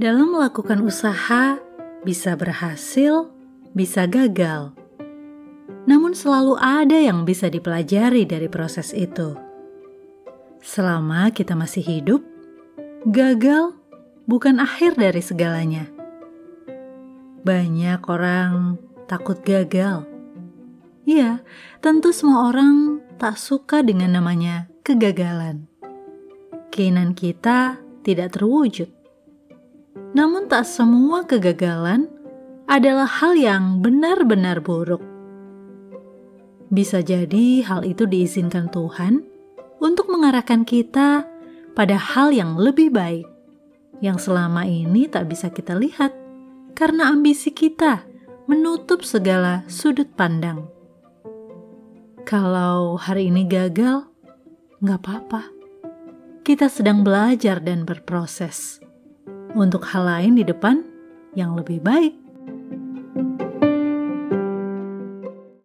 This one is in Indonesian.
Dalam melakukan usaha, bisa berhasil, bisa gagal. Namun, selalu ada yang bisa dipelajari dari proses itu. Selama kita masih hidup, gagal bukan akhir dari segalanya. Banyak orang takut gagal. Iya, tentu semua orang tak suka dengan namanya kegagalan. Keinginan kita tidak terwujud namun, tak semua kegagalan adalah hal yang benar-benar buruk. Bisa jadi hal itu diizinkan Tuhan untuk mengarahkan kita pada hal yang lebih baik, yang selama ini tak bisa kita lihat karena ambisi kita menutup segala sudut pandang. Kalau hari ini gagal, nggak apa-apa. Kita sedang belajar dan berproses untuk hal lain di depan yang lebih baik.